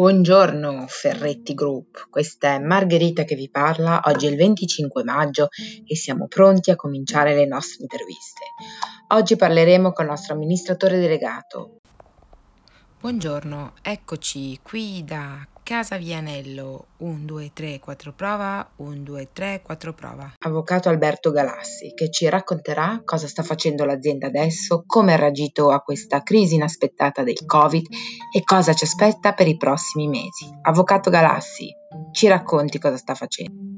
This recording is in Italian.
Buongiorno Ferretti Group, questa è Margherita che vi parla. Oggi è il 25 maggio e siamo pronti a cominciare le nostre interviste. Oggi parleremo con il nostro amministratore delegato. Buongiorno, eccoci qui da Casa Vianello 1, 2, 3, 4 prova, 1, 2, 3, 4 prova. Avvocato Alberto Galassi che ci racconterà cosa sta facendo l'azienda adesso, come ha reagito a questa crisi inaspettata del Covid e cosa ci aspetta per i prossimi mesi. Avvocato Galassi, ci racconti cosa sta facendo?